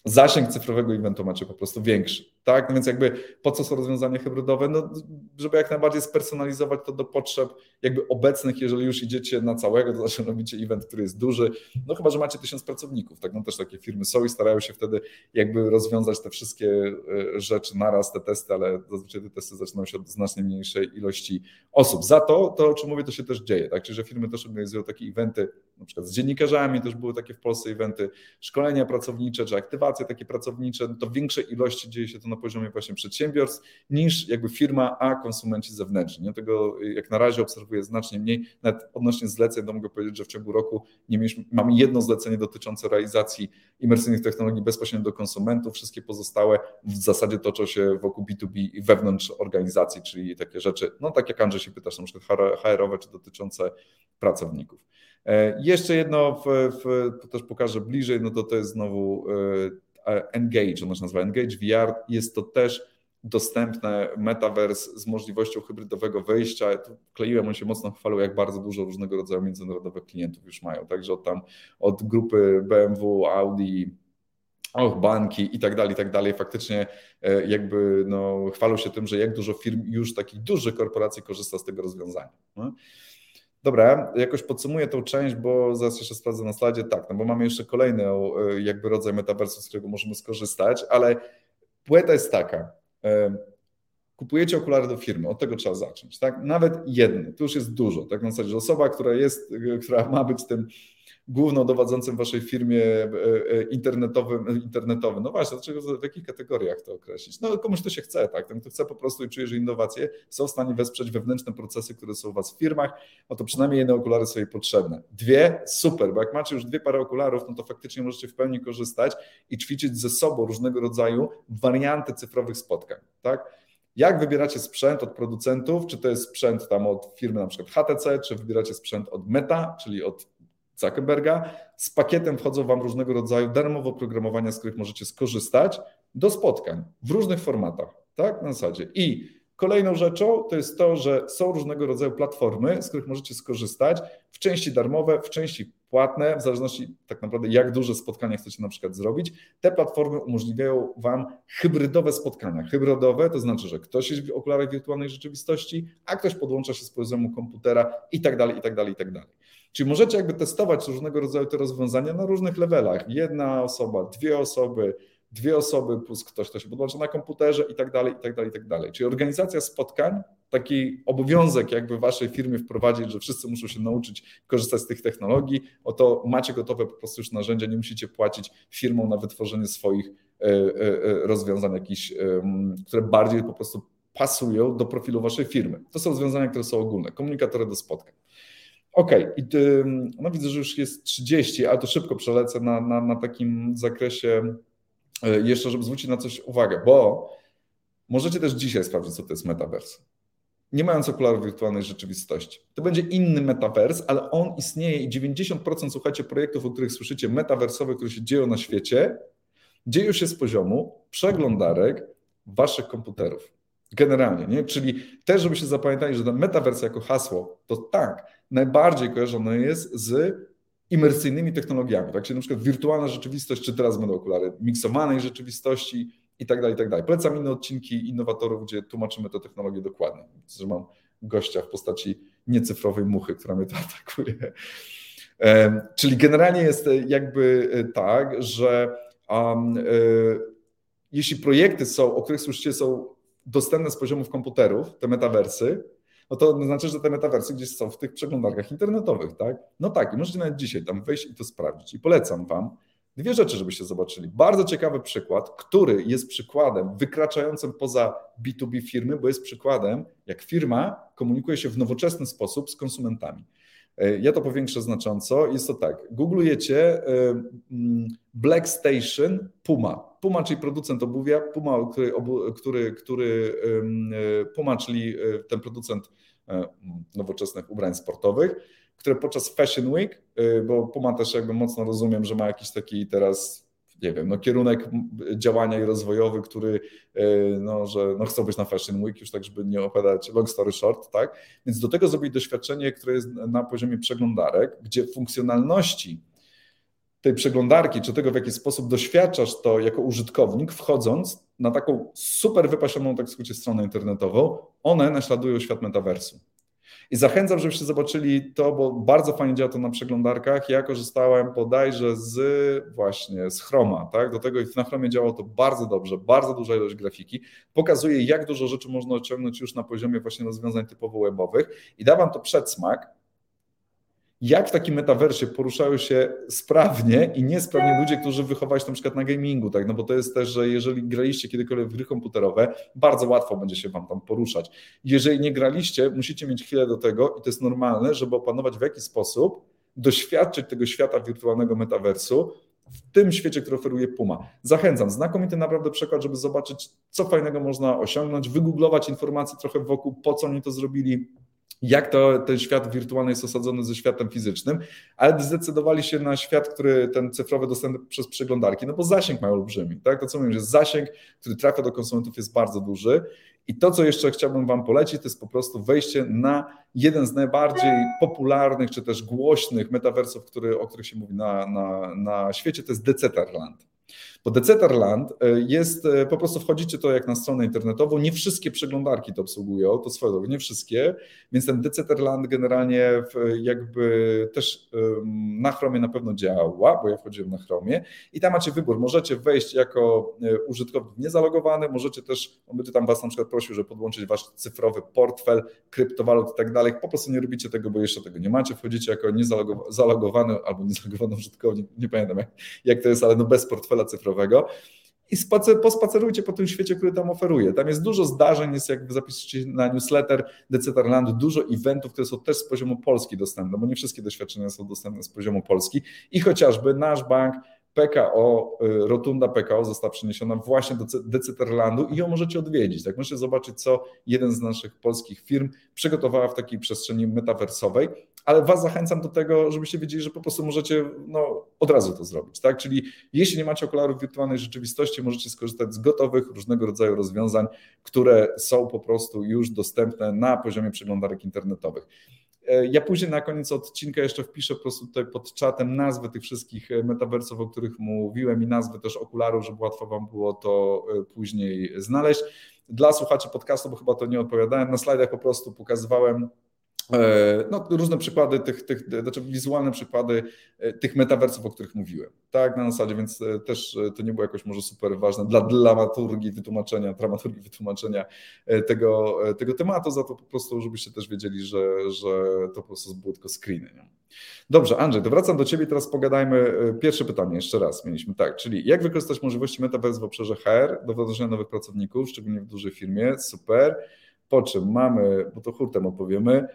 zasięg cyfrowego eventu macie po prostu większy. Tak? No więc jakby po co są rozwiązania hybrydowe? No, żeby jak najbardziej spersonalizować to do potrzeb jakby obecnych, jeżeli już idziecie na całego, to znaczy robicie event, który jest duży, no chyba, że macie tysiąc pracowników, tak? No też takie firmy są i starają się wtedy jakby rozwiązać te wszystkie e, rzeczy naraz, te testy, ale zazwyczaj te testy zaczynają się od znacznie mniejszej ilości osób. Za to, to o czym mówię, to się też dzieje, tak? Czyli, że firmy też organizują takie eventy, na przykład z dziennikarzami, też były takie w Polsce eventy, szkolenia pracownicze, czy aktywacje takie pracownicze, to w większej ilości dzieje się to na poziomie właśnie przedsiębiorstw niż jakby firma, a konsumenci zewnętrzni. Nie? Tego jak na razie obserwuję znacznie mniej. Nawet odnośnie zleceń, to mogę powiedzieć, że w ciągu roku nie mieliśmy, mamy jedno zlecenie dotyczące realizacji imersyjnych technologii bezpośrednio do konsumentów. Wszystkie pozostałe w zasadzie toczą się wokół B2B i wewnątrz organizacji, czyli takie rzeczy, no tak jak Andrzej się pytasz, na przykład HR-owe czy dotyczące pracowników. E, jeszcze jedno w, w, też pokażę bliżej, no to to jest znowu e, Engage, ono się nazywa Engage VR. Jest to też dostępne metaverse z możliwością hybrydowego wejścia. Tu kleiłem, on się mocno chwalił, jak bardzo dużo różnego rodzaju międzynarodowych klientów już mają. Także od tam od grupy BMW, Audi, och, banki i tak dalej, i tak dalej. Faktycznie e, jakby no, chwalą się tym, że jak dużo firm już takich dużych korporacji korzysta z tego rozwiązania. No. Dobra, jakoś podsumuję tą część, bo zaraz jeszcze sprawdzę na slajdzie. Tak, no bo mamy jeszcze kolejny e, jakby rodzaj metaversu, z którego możemy skorzystać, ale płyta jest taka. E, kupujecie okulary do firmy, od tego trzeba zacząć. Tak? Nawet jedny, to już jest dużo. Tak na zasadzie, że osoba, która jest, która ma być tym główną dowodzącym w waszej firmie e, e, internetowym, internetowym. No właśnie, dlaczego w jakich kategoriach to określić? No komuś to się chce, tak? Ten, kto chce po prostu i czuje, że innowacje są w stanie wesprzeć wewnętrzne procesy, które są u was w firmach, no to przynajmniej jedne okulary są jej potrzebne. Dwie, super, bo jak macie już dwie pary okularów, no to faktycznie możecie w pełni korzystać i ćwiczyć ze sobą różnego rodzaju warianty cyfrowych spotkań, tak? Jak wybieracie sprzęt od producentów, czy to jest sprzęt tam od firmy na przykład HTC, czy wybieracie sprzęt od Meta, czyli od Zuckerberga. Z pakietem wchodzą Wam różnego rodzaju darmowe oprogramowania, z których możecie skorzystać do spotkań w różnych formatach, tak, na zasadzie. I kolejną rzeczą to jest to, że są różnego rodzaju platformy, z których możecie skorzystać, w części darmowe, w części płatne, w zależności tak naprawdę jak duże spotkania chcecie na przykład zrobić. Te platformy umożliwiają Wam hybrydowe spotkania. Hybrydowe to znaczy, że ktoś jest w okularach wirtualnej rzeczywistości, a ktoś podłącza się z poziomu komputera i tak dalej, i tak dalej, i tak dalej. Czyli możecie jakby testować różnego rodzaju te rozwiązania na różnych levelach. Jedna osoba, dwie osoby, dwie osoby plus ktoś, kto się podłącza na komputerze i tak dalej, i tak dalej, i tak dalej. Czyli organizacja spotkań, taki obowiązek jakby waszej firmie wprowadzić, że wszyscy muszą się nauczyć korzystać z tych technologii, oto macie gotowe po prostu już narzędzia, nie musicie płacić firmom na wytworzenie swoich e, e, e, rozwiązań jakichś, które bardziej po prostu pasują do profilu waszej firmy. To są rozwiązania, które są ogólne, komunikatory do spotkań. Okej, okay. no widzę, że już jest 30, ale to szybko przelecę na, na, na takim zakresie e, jeszcze, żeby zwrócić na coś uwagę, bo możecie też dzisiaj sprawdzić, co to jest metaverse. Nie mając okularów wirtualnej rzeczywistości. To będzie inny metavers, ale on istnieje i 90% słuchacie projektów, o których słyszycie, metaversowe, które się dzieją na świecie, dzieją się z poziomu przeglądarek waszych komputerów. Generalnie, nie? Czyli też, żeby się zapamiętali, że ten metavers jako hasło, to tak, najbardziej kojarzone jest z imersyjnymi technologiami, tak? Czyli na przykład wirtualna rzeczywistość, czy teraz będą okulary miksowanej rzeczywistości i tak dalej, i tak dalej. Polecam inne odcinki innowatorów, gdzie tłumaczymy tę technologię dokładnie. Że mam gościa w postaci niecyfrowej muchy, która mnie to <laughs> atakuje. Czyli generalnie jest jakby tak, że um, jeśli projekty są, o których słyszycie, są dostępne z poziomów komputerów, te metawersy, no to znaczy, że te metawersy gdzieś są w tych przeglądarkach internetowych, tak? No tak, i możecie nawet dzisiaj tam wejść i to sprawdzić. I polecam Wam dwie rzeczy, żebyście zobaczyli. Bardzo ciekawy przykład, który jest przykładem wykraczającym poza B2B firmy, bo jest przykładem, jak firma komunikuje się w nowoczesny sposób z konsumentami. E, ja to powiększę znacząco. Jest to tak. Googlujecie e, mm, Black Station Puma. Puma, czyli producent obuwia, Puma, który, który, który e, Puma, czyli ten producent nowoczesnych ubrań sportowych, które podczas Fashion Week, bo Puma też jakby mocno rozumiem, że ma jakiś taki teraz nie wiem, no, kierunek działania i rozwojowy, który, no, że no, chcą być na Fashion Week, już tak, żeby nie opowiadać long story short, tak? Więc do tego zrobić doświadczenie, które jest na poziomie przeglądarek, gdzie funkcjonalności tej przeglądarki, czy tego, w jaki sposób doświadczasz to jako użytkownik, wchodząc na taką super wypasioną, tak w skrócie, stronę internetową, one naśladują świat metaversu. I zachęcam, żebyście zobaczyli to, bo bardzo fajnie działa to na przeglądarkach. Ja korzystałem bodajże z właśnie z Chroma, tak? Do tego na Chromie działało to bardzo dobrze, bardzo duża ilość grafiki. Pokazuje, jak dużo rzeczy można osiągnąć już na poziomie właśnie rozwiązań typowo webowych i da wam to przedsmak, jak w takim metaversie poruszają się sprawnie i niesprawnie ludzie, którzy wychowali się na przykład na gamingu, tak? No bo to jest też, że jeżeli graliście kiedykolwiek w gry komputerowe, bardzo łatwo będzie się wam tam poruszać. Jeżeli nie graliście, musicie mieć chwilę do tego i to jest normalne, żeby opanować w jaki sposób doświadczyć tego świata wirtualnego metaversu w tym świecie, który oferuje Puma. Zachęcam, znakomity naprawdę przykład, żeby zobaczyć, co fajnego można osiągnąć, wygooglować informacje trochę wokół, po co oni to zrobili, jak to ten świat wirtualny jest osadzony ze światem fizycznym, ale zdecydowali się na świat, który ten cyfrowy dostępny przez przeglądarki, no bo zasięg mają olbrzymi, tak? To co mówię, że zasięg, który trafia do konsumentów jest bardzo duży i to, co jeszcze chciałbym Wam polecić, to jest po prostu wejście na jeden z najbardziej popularnych, czy też głośnych metaversów, który, o których się mówi na, na, na świecie, to jest Decentraland. Bo Deceterland e, jest, e, po prostu wchodzicie to jak na stronę internetową, nie wszystkie przeglądarki to obsługują, to swoją nie wszystkie, więc ten Deceterland generalnie jakby też na Chromie na pewno działa, bo ja wchodziłem na Chromie i tam macie wybór, możecie wejść jako e, użytkownik niezalogowany, możecie też, on będzie tam was na przykład prosił, żeby podłączyć wasz cyfrowy portfel, kryptowalut i tak dalej, po prostu nie robicie tego, bo jeszcze tego nie macie, wchodzicie jako niezalogowany albo niezalogowany użytkownik, nie pamiętam jak, jak to jest, ale no bez portfela cyfrowego i spacer, pospacerujcie po tym świecie, który tam oferuje. Tam jest dużo zdarzeń, jest jak zapiszecie na newsletter Decetarland, dużo eventów, które są też z poziomu Polski dostępne, bo nie wszystkie doświadczenia są dostępne z poziomu Polski i chociażby nasz bank PKO, y, rotunda PKO została przeniesiona właśnie do Deceterlandu i ją możecie odwiedzić. Tak możecie zobaczyć, co jeden z naszych polskich firm przygotowała w takiej przestrzeni metaversowej, ale Was zachęcam do tego, żebyście wiedzieli, że po prostu możecie no, od razu to zrobić. Tak? Czyli jeśli nie macie okularów wirtualnej rzeczywistości, możecie skorzystać z gotowych różnego rodzaju rozwiązań, które są po prostu już dostępne na poziomie przeglądarek internetowych. E, ja później na koniec odcinka jeszcze wpiszę po prostu tutaj pod czatem nazwy tych wszystkich e, metaversów, o których mówiłem i nazwy też okularów, żeby łatwo Wam było to e, później znaleźć. Dla słuchaczy podcastu, bo chyba to nie odpowiadałem, na slajdach po prostu pokazywałem no, różne przykłady tych, tych, znaczy wizualne przykłady e, tych metaversów, o których mówiłem. Tak, na zasadzie, więc e, też to nie było jakoś może super ważne dla dramaturgii wytłumaczenia, dramaturgii wytłumaczenia tego, tego tematu, za to po prostu, żebyście też wiedzieli, że, że to po prostu były tylko screeny. Nie? Dobrze, Andrzej, to wracam do Ciebie, teraz pogadajmy. Pierwsze pytanie jeszcze raz mieliśmy, tak, czyli jak wykorzystać możliwości metaverse w obszarze HR do wdrożenia nowych pracowników, szczególnie w dużej firmie, super. Po czym mamy, bo to hurtem opowiemy,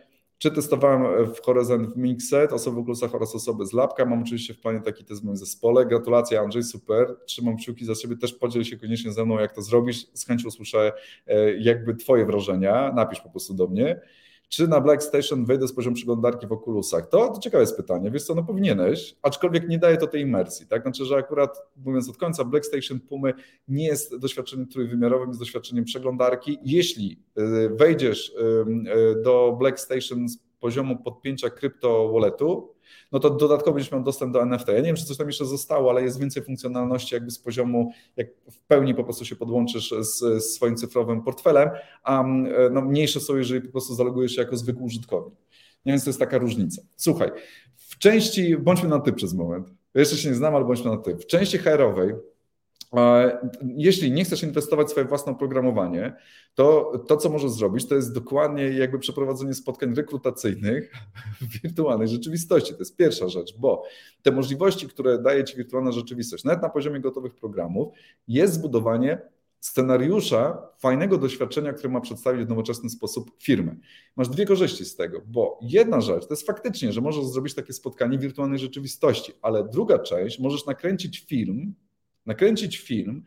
czy testowałem w Horizon w Mixed, osoby w Oglusach oraz osoby z Labka. Mam oczywiście w planie taki test w moim zespole. Gratulacje Andrzej, super. Trzymam kciuki za siebie. Też podziel się koniecznie ze mną, jak to zrobisz. Z chęcią usłyszę e, jakby Twoje wrażenia. Napisz po prostu do mnie czy na Black Station wejdę z poziomu przeglądarki w Oculusach? To, to ciekawe jest pytanie, wiesz co, no powinieneś, aczkolwiek nie daje to tej imersji, tak? Znaczy, że akurat mówiąc od końca, Black Station Pumy nie jest doświadczeniem trójwymiarowym, jest doświadczeniem przeglądarki. Jeśli y, wejdziesz y, do Black Station z poziomu podpięcia krypto walletu, no to dodatkowo będziesz miał dostęp do NFT. Ja nie wiem, czy coś tam jeszcze zostało, ale jest więcej funkcjonalności jakby z poziomu, jak w pełni po prostu się podłączysz z, z swoim cyfrowym portfelem, a no, mniejsze są, jeżeli po prostu zalogujesz się jako zwykły użytkownik. Nie, więc to jest taka różnica. Słuchaj, w części, bądźmy na ty przez moment, jeszcze się nie znam, ale bądźmy na ty. W części HR-owej jeśli nie chcesz inwestować w swoje własne oprogramowanie, to to, co możesz zrobić, to jest dokładnie jakby przeprowadzenie spotkań rekrutacyjnych w wirtualnej rzeczywistości. To jest pierwsza rzecz, bo te możliwości, które daje Ci wirtualna rzeczywistość, nawet na poziomie gotowych programów, jest zbudowanie scenariusza fajnego doświadczenia, które ma przedstawić w nowoczesny sposób firmy. Masz dwie korzyści z tego, bo jedna rzecz to jest faktycznie, że możesz zrobić takie spotkanie w wirtualnej rzeczywistości, ale druga część, możesz nakręcić film, nakręcić film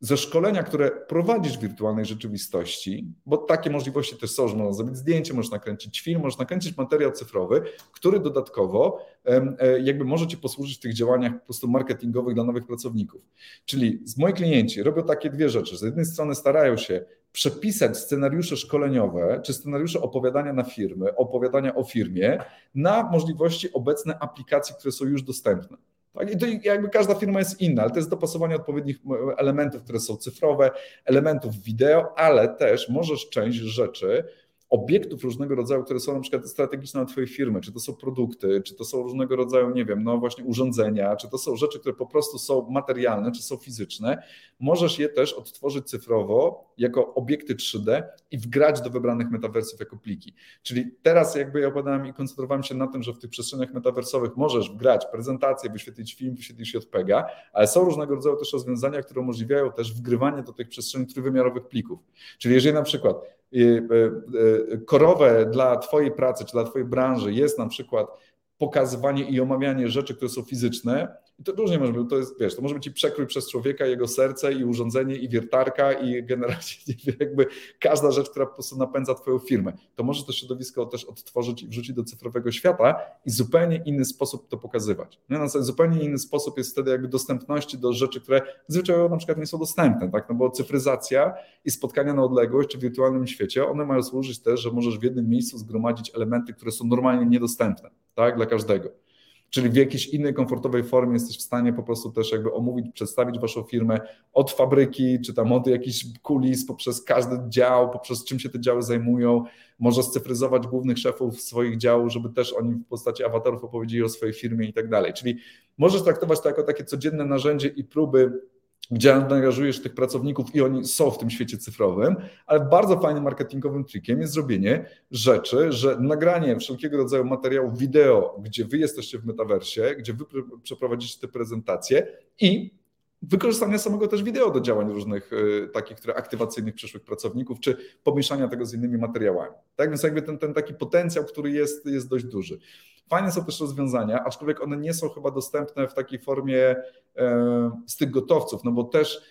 ze szkolenia, które prowadzisz w wirtualnej rzeczywistości, bo takie możliwości też są, że można zrobić zdjęcie, możesz nakręcić film, możesz nakręcić materiał cyfrowy, który dodatkowo e, jakby może Ci posłużyć w tych działaniach po prostu marketingowych dla nowych pracowników. Czyli moi klienci robią takie dwie rzeczy. Z jednej strony starają się przepisać scenariusze szkoleniowe, czy scenariusze opowiadania na firmy, opowiadania o firmie na możliwości obecne aplikacji, które są już dostępne. Tak? I to jakby każda firma jest inna, ale to jest dopasowanie odpowiednich elementów, które są cyfrowe, elementów wideo, ale też możesz część rzeczy obiektów różnego rodzaju, które są na przykład strategiczne dla Twojej firmy, czy to są produkty, czy to są różnego rodzaju, nie wiem, no właśnie urządzenia, czy to są rzeczy, które po prostu są materialne, czy są fizyczne, możesz je też odtworzyć cyfrowo jako obiekty 3D i wgrać do wybranych metaversów jako pliki. Czyli teraz jakby ja opowiadałem i koncentrowałem się na tym, że w tych przestrzeniach metaversowych możesz wgrać prezentację, wyświetlić film, wyświetlić JPEGa, ale są różnego rodzaju też rozwiązania, które umożliwiają też wgrywanie do tych przestrzeni trójwymiarowych plików. Czyli jeżeli na przykład Y, y, y, korowe dla Twojej pracy czy dla Twojej branży jest na przykład pokazywanie i omawianie rzeczy, które są fizyczne, i to różnie może być, to jest, wiesz, to może być i przekrój przez człowieka, jego serce, i urządzenie, i wiertarka, i generalnie <laughs> jakby każda rzecz, która po prostu napędza twoją firmę. To może to środowisko też odtworzyć i wrzucić do cyfrowego świata i zupełnie inny sposób to pokazywać. Nie? No, zupełnie inny sposób jest wtedy jakby dostępności do rzeczy, które zwyczajnie na przykład nie są dostępne, tak? No bo cyfryzacja i spotkania na odległość czy w wirtualnym świecie, one mają służyć też, że możesz w jednym miejscu zgromadzić elementy, które są normalnie niedostępne, tak? Dla każdego. Czyli w jakiejś innej komfortowej formie jesteś w stanie po prostu też jakby omówić, przedstawić waszą firmę od fabryki, czy tam od jakichś kulis, poprzez każdy dział, poprzez czym się te działy zajmują. Może scyfryzować głównych szefów swoich działów, żeby też oni w postaci awatarów opowiedzieli o swojej firmie i tak dalej. Czyli możesz traktować to jako takie codzienne narzędzie i próby gdzie angażujesz tych pracowników i oni są w tym świecie cyfrowym, ale bardzo fajnym marketingowym trikiem jest zrobienie rzeczy, że nagranie wszelkiego rodzaju materiałów wideo, gdzie wy jesteście w metaversie, gdzie wy przeprowadzicie te prezentacje i wykorzystania samego też wideo do działań różnych y, takich, które aktywacyjnych przyszłych pracowników, czy pomieszania tego z innymi materiałami. Tak więc jakby ten, ten taki potencjał, który jest, jest dość duży. Fajne są też rozwiązania, aczkolwiek one nie są chyba dostępne w takiej formie e, z tych gotowców, no bo też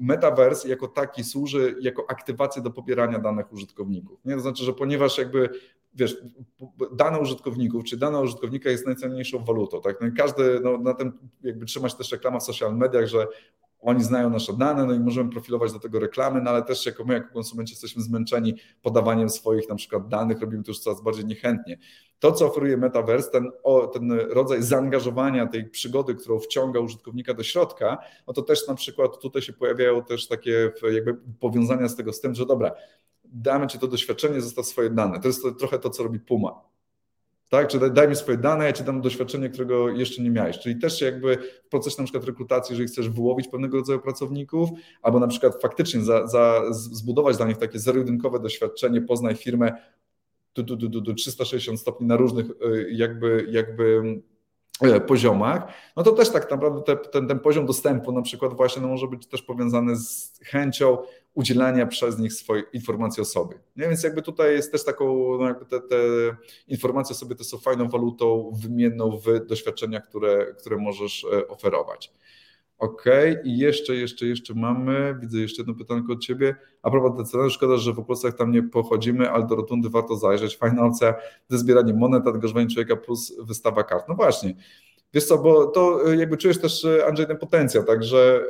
Metaverse jako taki służy jako aktywacja do pobierania danych użytkowników. Nie? To znaczy, że ponieważ jakby wiesz, dane użytkowników, czy dane użytkownika jest najcenniejszą walutą, tak? No każdy, no, na tym jakby trzymać też reklama w social mediach, że oni znają nasze dane, no i możemy profilować do tego reklamy, no ale też jako my, jako konsumenci jesteśmy zmęczeni podawaniem swoich na przykład danych, robimy to już coraz bardziej niechętnie. To, co oferuje Metaverse, ten, o, ten rodzaj zaangażowania tej przygody, którą wciąga użytkownika do środka, no to też na przykład tutaj się pojawiają też takie jakby powiązania z tego z tym, że dobra, damy Ci to doświadczenie, zostaw swoje dane. To jest to, trochę to, co robi Puma. Tak? Czy daj mi swoje dane, ja ci dam doświadczenie, którego jeszcze nie miałeś. Czyli też jakby w procesie na przykład rekrutacji, jeżeli chcesz wyłowić pewnego rodzaju pracowników, albo na przykład faktycznie za, za, zbudować dla nich takie zero-jedynkowe doświadczenie, poznaj firmę tu, tu, tu, tu, 360 stopni na różnych y, jakby, jakby E, poziomach, no to też tak naprawdę te, ten, ten poziom dostępu na przykład właśnie no może być też powiązany z chęcią udzielania przez nich swojej informacji o sobie. Nie? Więc jakby tutaj jest też taką, no jakby te, te informacje o sobie to są fajną walutą wymienną w doświadczeniach, które, które możesz e, oferować. OK, i jeszcze, jeszcze, jeszcze mamy, widzę jeszcze jedno pytanko od Ciebie. A propos DCN, szkoda, że w Opolsach tam nie pochodzimy, ale do rotundy warto zajrzeć. Fajna opcja ze zbieraniem monet, angażowanie człowieka plus wystawa kart. No właśnie, wiesz co, bo to y, jakby czujesz też, y, Andrzej, ten potencjał, także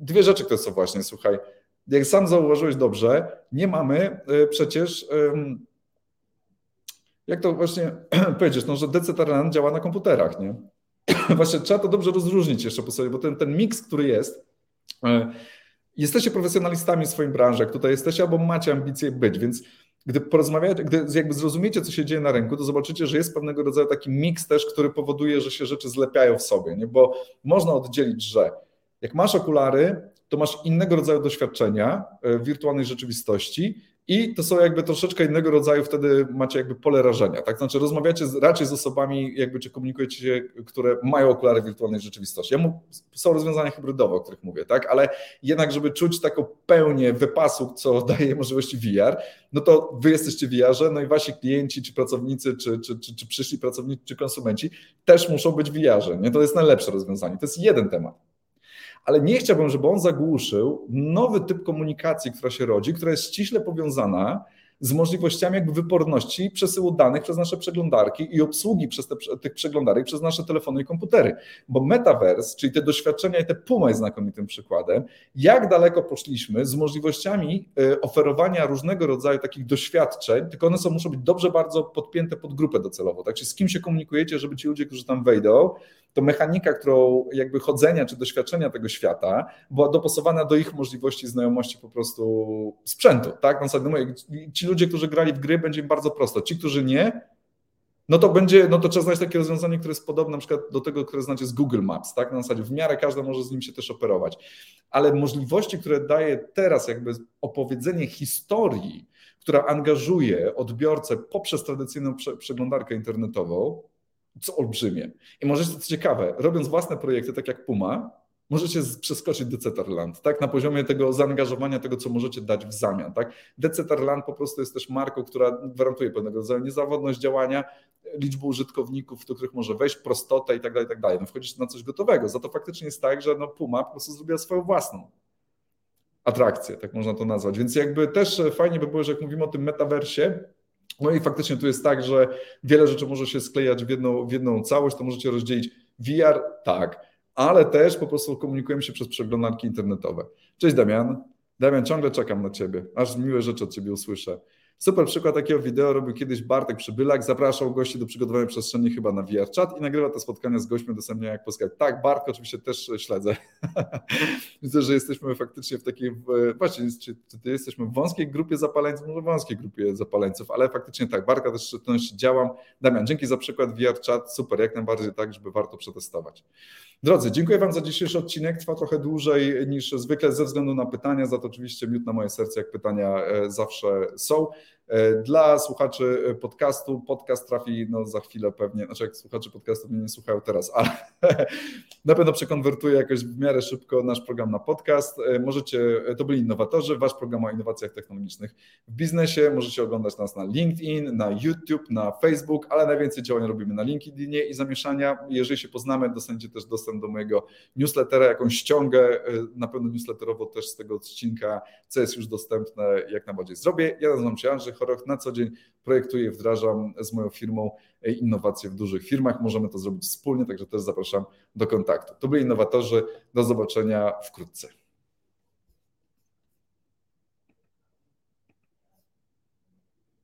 dwie rzeczy, które są właśnie, słuchaj, jak sam zauważyłeś dobrze, nie mamy y, przecież... Jak to właśnie <clears throat> powiedzieć, no, że DCTRN działa na komputerach, nie? <clears throat> właśnie trzeba to dobrze rozróżnić jeszcze po sobie, bo ten, ten miks, który jest, e, jesteście profesjonalistami w swoim branży, jak tutaj jesteście, albo macie ambicje być, więc gdy porozmawiacie, gdy jakby zrozumiecie, co się dzieje na rynku, to zobaczycie, że jest pewnego rodzaju taki miks też, który powoduje, że się rzeczy zlepiają w sobie, nie? bo można oddzielić, że Jak masz okulary, to masz innego rodzaju doświadczenia w wirtualnej rzeczywistości i to są jakby troszeczkę innego rodzaju, wtedy macie jakby pole rażenia, tak? Znaczy rozmawiacie raczej z osobami, jakby czy komunikujecie się, które mają okulary wirtualnej rzeczywistości. Ja mu, są rozwiązania hybrydowe, o których mówię, tak? Ale jednak, żeby czuć taką pełnię wypasu, co <laughs> daje możliwości VR, no to wy jesteście VR-ze, no i wasi klienci, czy pracownicy, czy, czy, czy, czy przyszli pracownicy, czy konsumenci też muszą być VR-ze, nie? To jest najlepsze rozwiązanie. To jest jeden temat ale nie chciałbym, żeby on zagłuszył nowy typ komunikacji, która się rodzi, która jest ściśle powiązana z możliwościami jakby wyporności przesyłu danych przez nasze przeglądarki i obsługi przez te, tych przeglądarek przez nasze telefony i komputery. Bo metaverse, czyli te doświadczenia i te Puma jest znakomitym przykładem, jak daleko poszliśmy z możliwościami e, oferowania różnego rodzaju takich doświadczeń, tylko one są, muszą być dobrze bardzo podpięte pod grupę docelową. Tak, czyli z kim się komunikujecie, żeby ci ludzie, którzy tam wejdą, to mechanika, którą jakby chodzenia czy doświadczenia tego świata była dopasowana do ich możliwości znajomości po prostu sprzętu, tak? Na zasadzie, ci ludzie, którzy grali w gry, będzie im bardzo prosto. Ci, którzy nie, no to będzie, no to trzeba znaleźć takie rozwiązanie, które jest podobne na przykład do tego, które znacie z Google Maps, tak? Na zasadzie w miarę każdy może z nim się też operować. Ale możliwości, które daje teraz jakby opowiedzenie historii, która angażuje odbiorcę poprzez tradycyjną przeglądarkę internetową, co olbrzymie. I możecie, co ciekawe, robiąc własne projekty, tak jak Puma, możecie przeskoczyć Decetarland, tak? Na poziomie tego zaangażowania, tego, co możecie dać w zamian, tak? Decetarland po prostu jest też marką, która gwarantuje pewnego rodzaju niezawodność działania, liczbę użytkowników, do których może wejść, prostotę i tak dalej, tak dalej. No wchodzisz na coś gotowego. Za to faktycznie jest tak, że no Puma po prostu zrobiła swoją własną atrakcję, tak można to nazwać. Więc jakby też fajnie by było, że jak mówimy o tym metaversie, no i faktycznie tu jest tak, że wiele rzeczy może się sklejać w jedną, w jedną całość, to możecie rozdzielić VR, tak, ale też po prostu komunikujemy się przez przeglądarki internetowe. Cześć Damian. Damian, ciągle czekam na Ciebie, aż miłe rzeczy od Ciebie usłyszę. Super przykład takiego wideo robił kiedyś Bartek Przybylak, zapraszał gości do przygotowania przestrzeni chyba na VR Chat i nagrywa te spotkania z gośćmi udostępnia jak po Tak, Bartek oczywiście też śledzę. <laughs> Widzę, że jesteśmy faktycznie w takiej, właśnie, czy, czy jesteśmy w wąskiej grupie zapaleńców, może wąskiej grupie zapaleńców, ale faktycznie tak, Bartka też szczególności działam. Damian, dzięki za przykład VR Chat, super, jak najbardziej tak, żeby warto przetestować. Drodzy, dziękuję Wam za dzisiejszy odcinek. Trwa trochę dłużej niż zwykle ze względu na pytania, za to oczywiście miód na moje serce, jak pytania e, zawsze są. E, dla słuchaczy podcastu, podcast trafi no, za chwilę pewnie, znaczy jak słuchacze podcastu mnie nie słuchają teraz, ale <laughs> na pewno przekonwertuję jakoś w miarę szybko nasz program na podcast. E, możecie, to byli innowatorzy, wasz program o innowacjach technologicznych w biznesie. Możecie oglądać nas na LinkedIn, na YouTube, na Facebook, ale najwięcej działań robimy na LinkedInie i zamieszania. Jeżeli się poznamy, dostaniecie też dostęp do mojego newslettera, jakąś ściągę, e, na pewno newsletterowo też z tego odcinka, co jest już dostępne, jak najbardziej zrobię. Ja nazywam się Andrzej Na co dzień projektuję wdrażam z moją firmą innowacje w dużych firmach. Możemy to zrobić wspólnie, także też zapraszam do kontaktu. To byli innowatorzy. Do zobaczenia wkrótce.